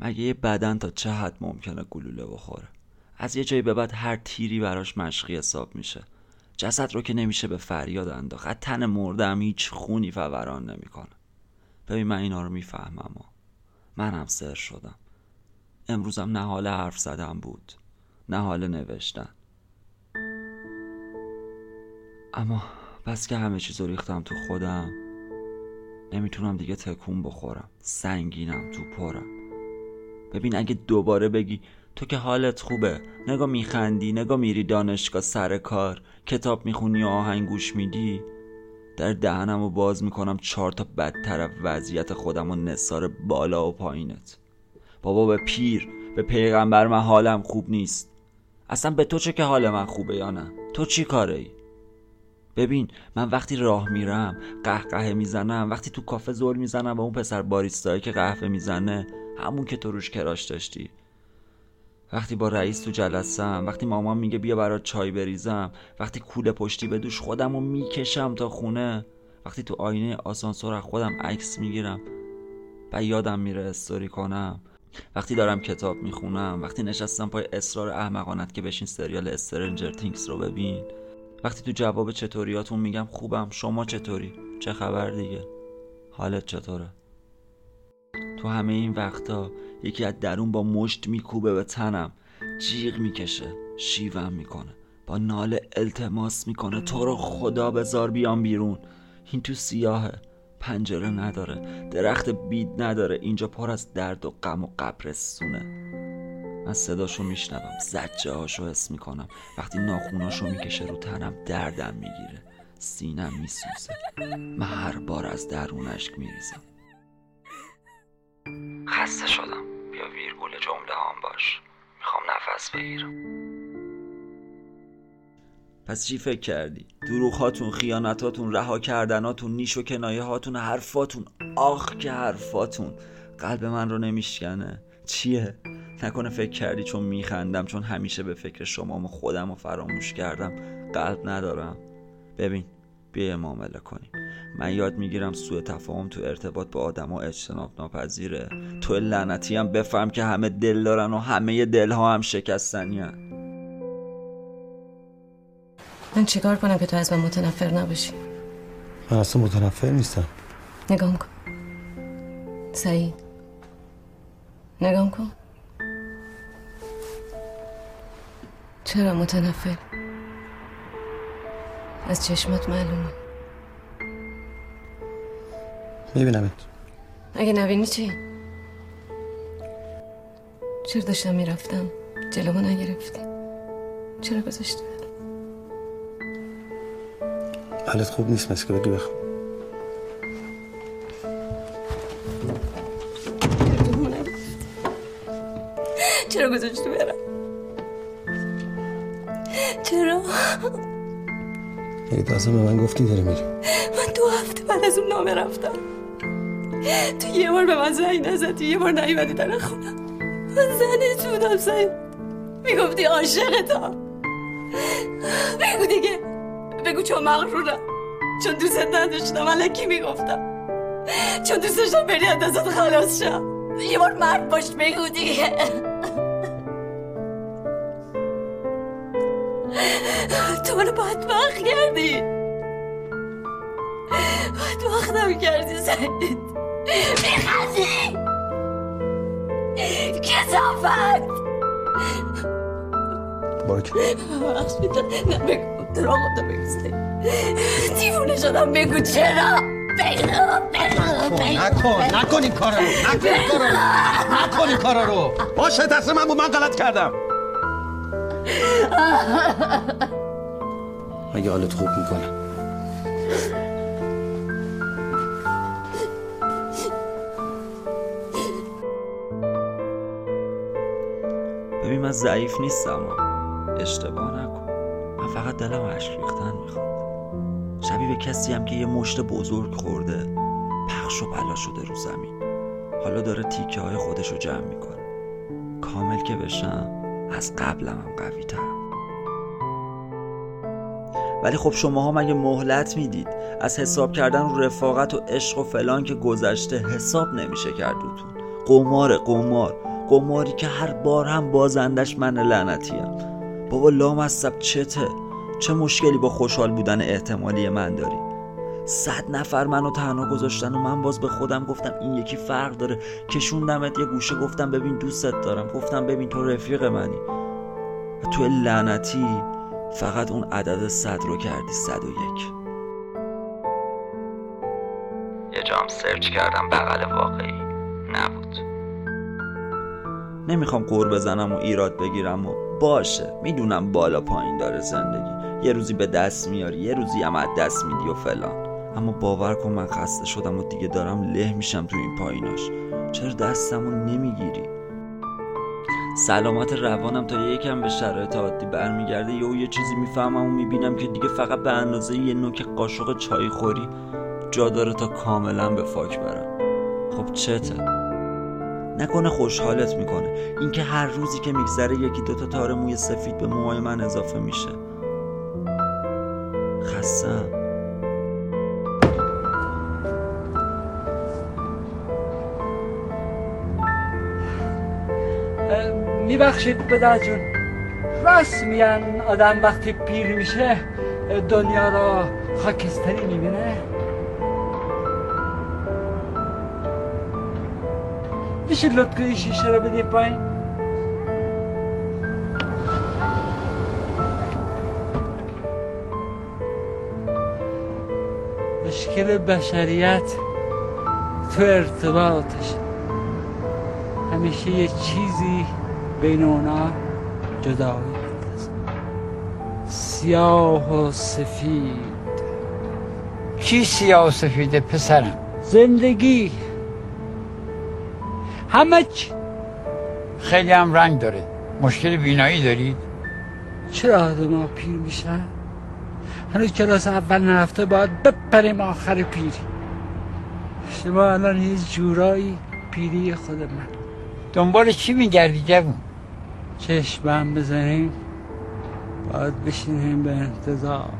مگه یه بدن تا چه حد ممکنه گلوله بخوره از یه جایی به بعد هر تیری براش مشقی حساب میشه. جسد رو که نمیشه به فریاد انداخت. از تن مردم هیچ خونی فوران نمی‌کنه. ببین من اینا رو می‌فهمم و منم سر شدم. امروزم نه حال حرف زدن بود نه حال نوشتن. اما بس که همه چیز رو ریختم تو خودم نمی‌تونم دیگه تکون بخورم. سنگینم تو پرم. ببین اگه دوباره بگی تو که حالت خوبه نگاه میخندی نگاه میری دانشگاه سر کار کتاب می‌خونی و آهنگ گوش میدی در دهنم رو باز می‌کنم چهار تا بدتر وضعیت خودم و نصار بالا و پایینت. بابا به پیر به پیغمبر من حالم خوب نیست. اصلا به تو چه که حال من خوبه یا نه؟ تو چی کاره ای؟ ببین من وقتی راه میرم قهقه می‌زنم وقتی تو کافه زور می‌زنم و اون پسر باریستایی که قهوه می‌زنه همون که تو روش کراش داشتی. وقتی با رئیس تو جلسم وقتی مامان میگه بیا برات چای بریزم وقتی کوله پشتی به دوش خودم رو می‌کشم تا خونه وقتی تو آینه آسانسور از خودم عکس می‌گیرم و یادم میره استوری کنم وقتی دارم کتاب می‌خونم وقتی نشستم پای اصرار احمقانت که بشین سریال استرنجر تینکس رو ببین وقتی تو جواب چطوریاتون میگم خوبم شما چطوری؟ چه خبر دیگه؟ حالت چطوره؟ تو همه این وقتا یکی از درون با مشت میکوبه به تنم. جیغ می‌کشه شیوم می‌کنه با ناله التماس می‌کنه تو رو خدا بزار بیام بیرون. این تو سیاهه پنجره نداره درخت بید نداره اینجا پر از درد و غم و قبرستونه. من صداشو میشنوم زجه هاشو حس می‌کنم. وقتی ناخوناشو می‌کشه رو تنم دردم می‌گیره. سینم میسوزه. من هر بار از درون اشک میریزم. خسته شدم. بیا ویرگول جمله هم باش. می‌خوام نفس بگیرم. پس چی فکر کردی؟ دروغ خیانتاتون رها کردناتون نیش و کنایه هاتون حرفاتون. آخ که حرفاتون. قلب من رو نمیشکنه. چیه؟ نکنه فکر کردی چون میخندم چون همیشه به فکر شما و خودم رو فراموش کردم. قلب ندارم. ببین بیا معامله کنیم. من یاد می‌گیرم سوء تفاهم تو ارتباط با آدم ها اجتناب ناپذیره تو لعنتی هم بفهم که همه دل دارن و همه دل ها هم شکستنی هن. من چیکار کنم که تو از من متنفر نباشی؟ من اصلا متنفر نیستم. نگام کن. سعید. نگام کن. چرا متنفر؟ از چشمت معلومه. میبینمت. اگه نبینی چی؟ چرا داشتم می‌رفتم؟ جلومو نگرفتی. چرا گذاشتی؟ حالت خوب نیست مسکه بگی بخواب. چرا گذاشتی برم؟ چرا؟ یعنی تازه به من گفتی داری میری. من دو هفته بعد از اون نامه رفتم. تو یه بار به من زنگ نزدی یه بار نیومدی در خونم من زنت بودم سعید می‌گفتی عاشقتم بگو دیگه. بگو چون مغرورم. چون دوست نداشتم الکی می‌گفتم. چون دوست داشتم بری از خلاص شم. یه بار مرد باش بگو دیگه. تو منو بدبخت کردی. بدبختم کردی سعید میخندی کسافت. باک. بخش نه بگو. تو خدا بگو. دیوونه شدم. بگو چرا؟ نکن نکن. این کارا رو. نکن این کارا رو. نکن این کارا رو. باشه دست من بود. من غلط کردم. اگه حالت خوب می‌کنه؟ ببین من ضعیف نیستم اشتباه نکن. من فقط دلم اشک ریختن می‌خواد. شبیه به کسی هم که یه مشت بزرگ خورده پخش و بلا شده رو زمین. حالا داره تیکه های خودش رو جمع می‌کنه. کامل که بشم از قبلم هم قوی ترم ولی خب شماها مگه مهلت می‌دید؟ از حساب کردن رو رفاقت و عشق و فلان که گذشته حساب نمیشه کرد دوتون. قمار قمار. قماری که هر بار هم بازندش من لعنتیم بابا لام از چته؟ چه مشکلی با خوشحال بودن احتمالی من داری؟ صد نفر منو تنها گذاشتن و من باز به خودم گفتم این یکی فرق داره. کشوندمت یه گوشه گفتم ببین دوستت دارم. گفتم ببین تو رفیق منی. و تو لعنتی فقط اون عدد صد رو کردی صد و یک. یه جام سرچ کردم بغل واقعی نبود. نمی‌خوام قور بزنم و ایراد بگیرم و باشه. می‌دونم بالا پایین داره زندگی. یه روزی به دست میاری یه روزی هم از دست میدی و فلان. اما باور کن من خسته شدم و دیگه دارم له میشم تو این پاییناش. چرا دستمو نمی‌گیری؟ سلامت روانم تا یکم به شرایط عادی برمیگرده. یا یه چیزی می‌فهمم و می‌بینم که دیگه فقط به اندازه یه نوک قاشق چای خوری جا داره تا کاملا به فاک برم. خب چته؟ نکنه خوشحالت می‌کنه. اینکه هر روزی که میگذره یکی دوتا تار موی سفید به موهای من اضافه میشه. خستم میبخشید پدر جون. راست میگن آدم وقتی پیر میشه دنیا را خاکستری می‌بینه. میشه لطفا شیشه رو بدی پایین؟ مشکل بشریت تو ارتباطش. همیشه یه چیزی بین اونا جدایی سیاه و سفید. کی سیاه و سفیده پسرم؟ زندگی. همه چی خیلی هم رنگ داره. مشکل بینایی دارید؟ چرا آدم پیر میشن هنوز کلاس اول نرفته باید بپریم آخر پیری شما الان هیچ جورایی پیری خود من. دنبال چی میگردی جوون؟ چشمم بزنیم. باید بشینیم به انتظار.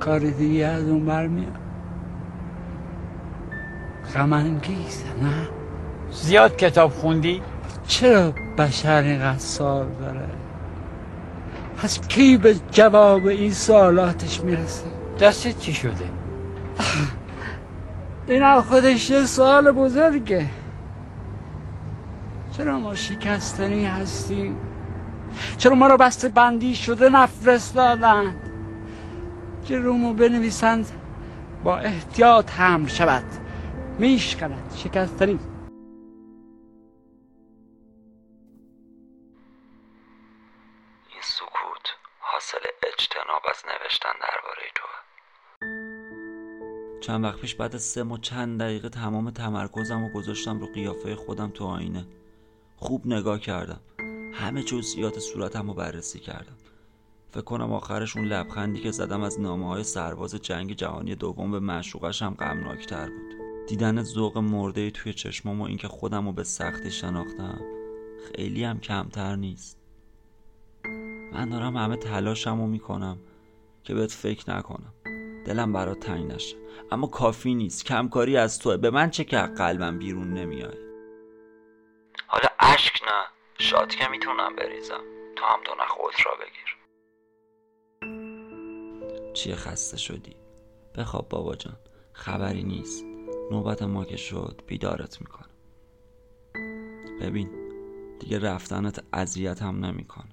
کار دیگه از اون برمیاد غم انگیزه نه زیاد کتاب خوندی؟ چرا بشر اینقدر سال داره؟ پس کی به جواب این سوالاتش می‌رسه؟ دستت چی شده؟ این خودش یه سوال بزرگه. چرا ما شکستنی هستیم؟ چرا ما رو بسته بندی شده نفرستادن؟ چه رومو بنویسند با احتیاط هم شود. میشکند. شکستنی. این سکوت حاصل اجتناب از نوشتن درباره تو. چند وقت پیش بعد از سه و چند دقیقه تمام تمرکزم و گذاشتم رو قیافه خودم تو آینه. خوب نگاه کردم. همه جزئیات صورتم رو بررسی کردم. فکر کنم آخرش اون لبخندی که زدم از نامه های سرباز جنگ جهانی دوم به معشوقش هم غمناکتر بود. دیدن ذوق مرده توی چشمام و اینکه خودم رو به سختی شناختم. خیلی هم کمتر نیست. من دارم همه تلاشم رو می‌کنم که بهت فکر نکنم. دلم برات تنگ نشه. اما کافی نیست. کمکاری از توه. به من چه که قلبم بیرون نمیای حالا اشک نه. شاد که می‌تونم بریزم. تو هم دو نخ را بگیر. چیه خسته شدی؟ بخواب بابا جان. خبری نیست. نوبت ما که شد بیدارت می‌کنم ببین دیگه رفتنت اذیت هم نمی‌کنه.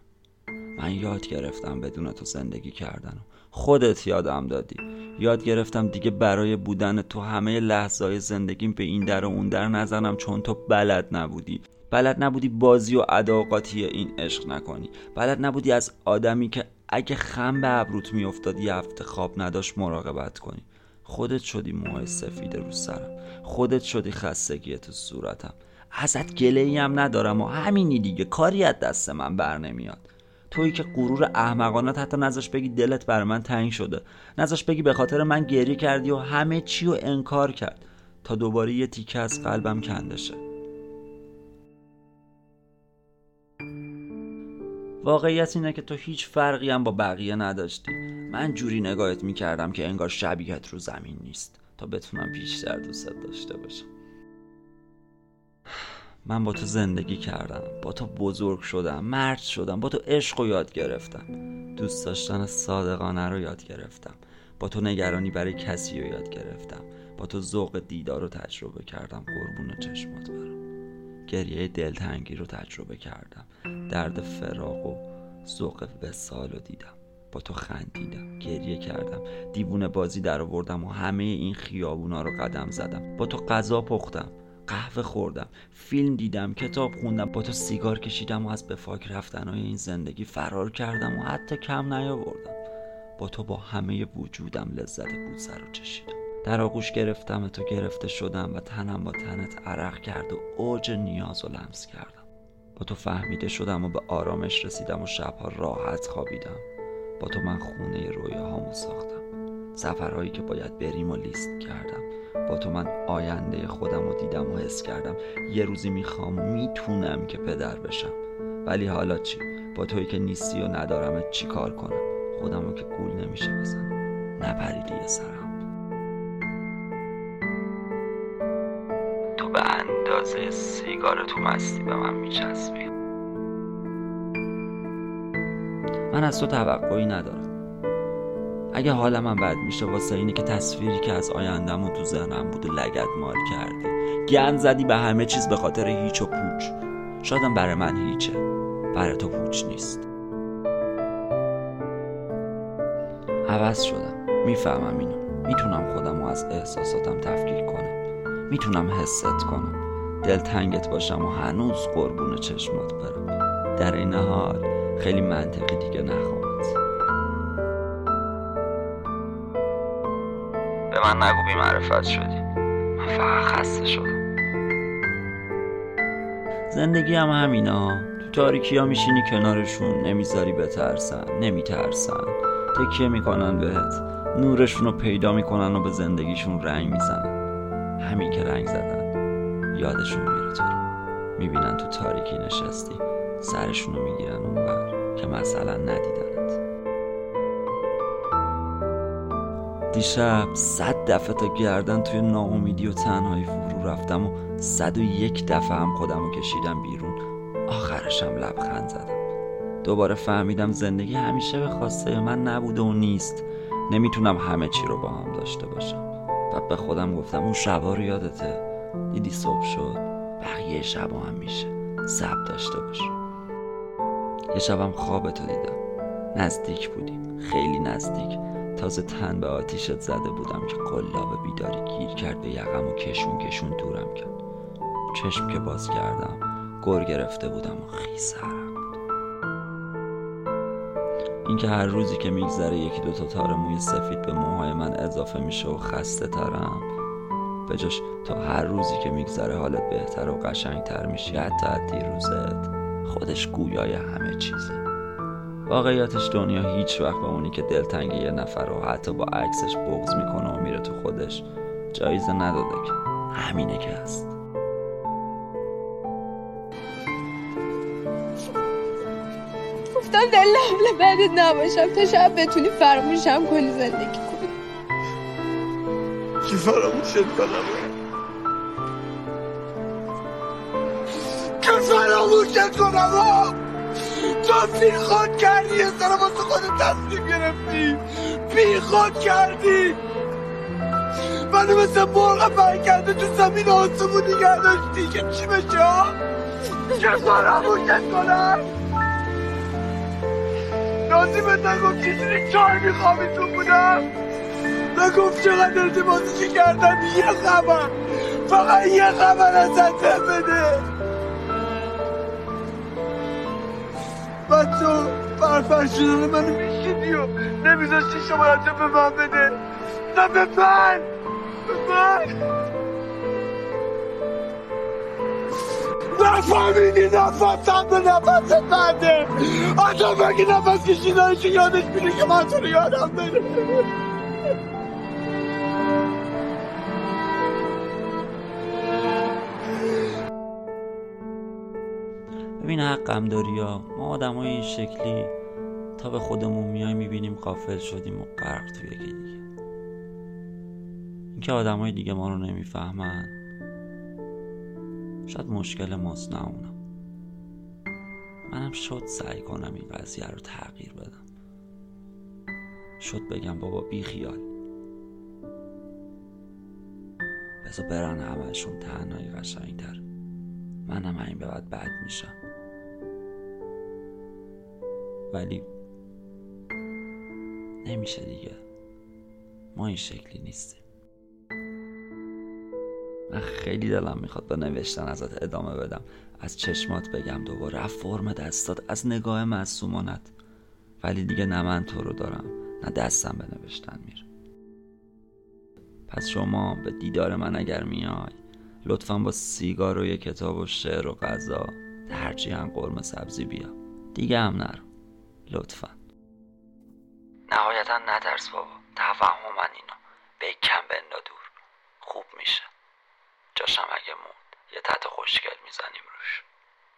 من یاد گرفتم بدون تو زندگی کردن خودت یادم دادی. یاد گرفتم دیگه برای بودن تو همه لحظه زندگیم به این در و اون در نزنم چون تو بلد نبودی. بلد نبودی بازی و اداقاتی این عشق نکنی. بلد نبودی از آدمی که اگه خم به ابروت میافتاد یه خواب نداشت مراقبت کنی. خودت شدی موهای سفید رو سرم. خودت شدی خستگی تو صورتم. ازت گله هم ندارم و همینی دیگه. کاری از دست من بر نمیاد. تویی که غرور احمقانه حتی نذاش بگی دلت بر من تنگ شده. نذاش بگی به خاطر من گریه کردی و همه چی رو انکار کرد. تا دوباره یه تیکه از قلبم کندشه واقعیت اینه که تو هیچ فرقی هم با بقیه نداشتی. من جوری نگاهت می‌کردم که انگار شبیهت رو زمین نیست. تا بتونم بیشتر دوست داشته باشم. من با تو زندگی کردم. با تو بزرگ شدم مرد شدم. با تو عشق رو یاد گرفتم. دوست داشتن صادقانه رو یاد گرفتم. با تو نگرانی برای کسی رو یاد گرفتم. با تو ذوق دیدار رو تجربه کردم. قربون چشمات برم. گریه دلتنگی رو تجربه کردم. درد فراق و ذوق وسال رو دیدم. با تو خندیدم گریه کردم دیوونه بازی در آوردم و همه این خیابونا رو قدم زدم. با تو غذا پختم قهوه خوردم فیلم دیدم کتاب خوندم با تو سیگار کشیدم و از به فاک رفتنهای این زندگی فرار کردم و حتی کم نیاوردم. با تو با همه وجودم لذت بوسه رو چشیدم. در آغوش گرفتم تو گرفته شدم و تنم با تنت عرق کرد و اوج نیاز و لمس کردم. با تو فهمیده شدم و به آرامش رسیدم و شبها راحت خوابیدم. با تو من خونه رویاهامو ساختم. سفرهایی که باید بریم و لیست کردم. با تو من آینده خودم رو دیدم و حس کردم. یه روزی می‌خوام می‌تونم که پدر بشم. ولی حالا چی؟ با توی که نیستی و ندارم چی کار کنم؟ خودم رو که گول نمیشه بزنم نپریدی سرم. اندازه سیگار تو مستی به من میچسبی. من از تو توقعی ندارم. اگه حال من بد میشه واسه اینه که تصویری که از آیندهمون تو ذهنم بود و لگت مال کردی. گند زدی به همه چیز به خاطر هیچ و پوچ. شادم برای من هیچه. برای تو پوچ نیست. عوض شدم. می‌فهمم اینو. می‌تونم خودم رو از احساساتم تفکیک کنم. می‌تونم حست کنم. دلتنگت باشم و هنوز قربون چشمات برم. در این حال خیلی منطقی دیگه نخواهد به من نگو بی معرفت شدی. من فقط خسته شدم. زندگی هم همینا. تو تاریکی ها میشینی کنارشون نمی‌ذاری بترسن نمیترسن. تکیه می‌کنن بهت. نورشون رو پیدا می‌کنن و به زندگیشون رنگ می‌زنن. همین که رنگ زدن. یادشون میره تو. می‌بینن تو تاریکی نشستی. سرشون رو می‌گیرن اونور که مثلا ندیدنت. دیشب صد دفعه تا گردن توی ناامیدی و تنهایی فرو رفتم و صد و یک دفعه هم خودم رو کشیدم بیرون. آخرشم لبخند زدم. دوباره فهمیدم زندگی همیشه به خواسته من نبوده و نیست. نمی‌تونم همه چی رو با هم داشته باشم. و به خودم گفتم اون شبا رو یادته. دیدی صبح شد بقیه شبا هم میشه. سب داشته باش. یه شبم خوابتو دیدم. نزدیک بودیم. خیلی نزدیک. تازه تن به آتیشت زده بودم که قلاب بیداری گیر کرد به یقم و کشون کشون دورم کرد. چشم که باز کردم گر گرفته بودم و خیسرم بود. اینکه هر روزی که میگذره یکی دوتا تار موی سفید به موهای من اضافه میشه و خسته ترم به جاش تا هر روزی که میگذره حالت بهتر و قشنگتر میشی حتی از دیروزت خودش گویای همه چیزه. واقعیتش دنیا هیچ وقت به اونی که دلتنگ یه نفر رو حتی با عکسش بغض می‌کنه و میره تو خودش جایزه نداده که. همینه که هست. گفتم در لحظه بعدت نباشم. تا شب بتونی فراموشم کنی زندگی. کی فراموشت کنم که فراموشت کنم تو بی خود کردی یه سر واسه خودت تصمیم گرفتی. بی خود کردی. منو مثل مرغ پر کرده تو زمین آسمون نگه داشتی که چی بشه که فراموشت کنم. نازی به نگفتی زیر چای میخوابیتون بودم؟ نگفت چقدر ارتباطشی کردم؟ یه خبر. فقط یه خبر ازت بده. و تو برفر شدن منو میشیدی و نمیذاشتی شمارت به من بده. نه به من. به من. نفهمیدی نفسم به نفس بنده آدم اگه نفس کشیدنش یادش میره که من تو رو یادم بره ببین حقم داری ها ما آدم های این شکلی تا به خودمون میای می‌بینیم قافل شدیم و غرق توی یکی دیگه. اینکه آدم های دیگه ما رو نمی‌فهمن شاید مشکل ماست نه اونم. منم شد سعی کنم این قضیه رو تغییر بدم. شد بگم بابا بی خیال. بذار برن همشون تنهایی قشنگتر. منم همین به بعد بد میشم. ولی نمیشه دیگه. ما این شکلی نیستیم. من خیلی دلم می‌خواد با نوشتن ازت ادامه بدم. از چشمات بگم دوباره. از فرم دستات از نگاه معصومانت. ولی دیگه نه من تو رو دارم نه دستم به نوشتن میره. پس شما به دیدار من اگر میای لطفا با سیگار و یه کتاب و شعر و غذا ترجیحاً قرمه سبزی بیا. دیگه هم نرو. لطفا. نهایتا نترس بابا. تفهم من اینو. کم بندا دور. خوب میشه. جاشم اگه موند. یه تحت خوشگل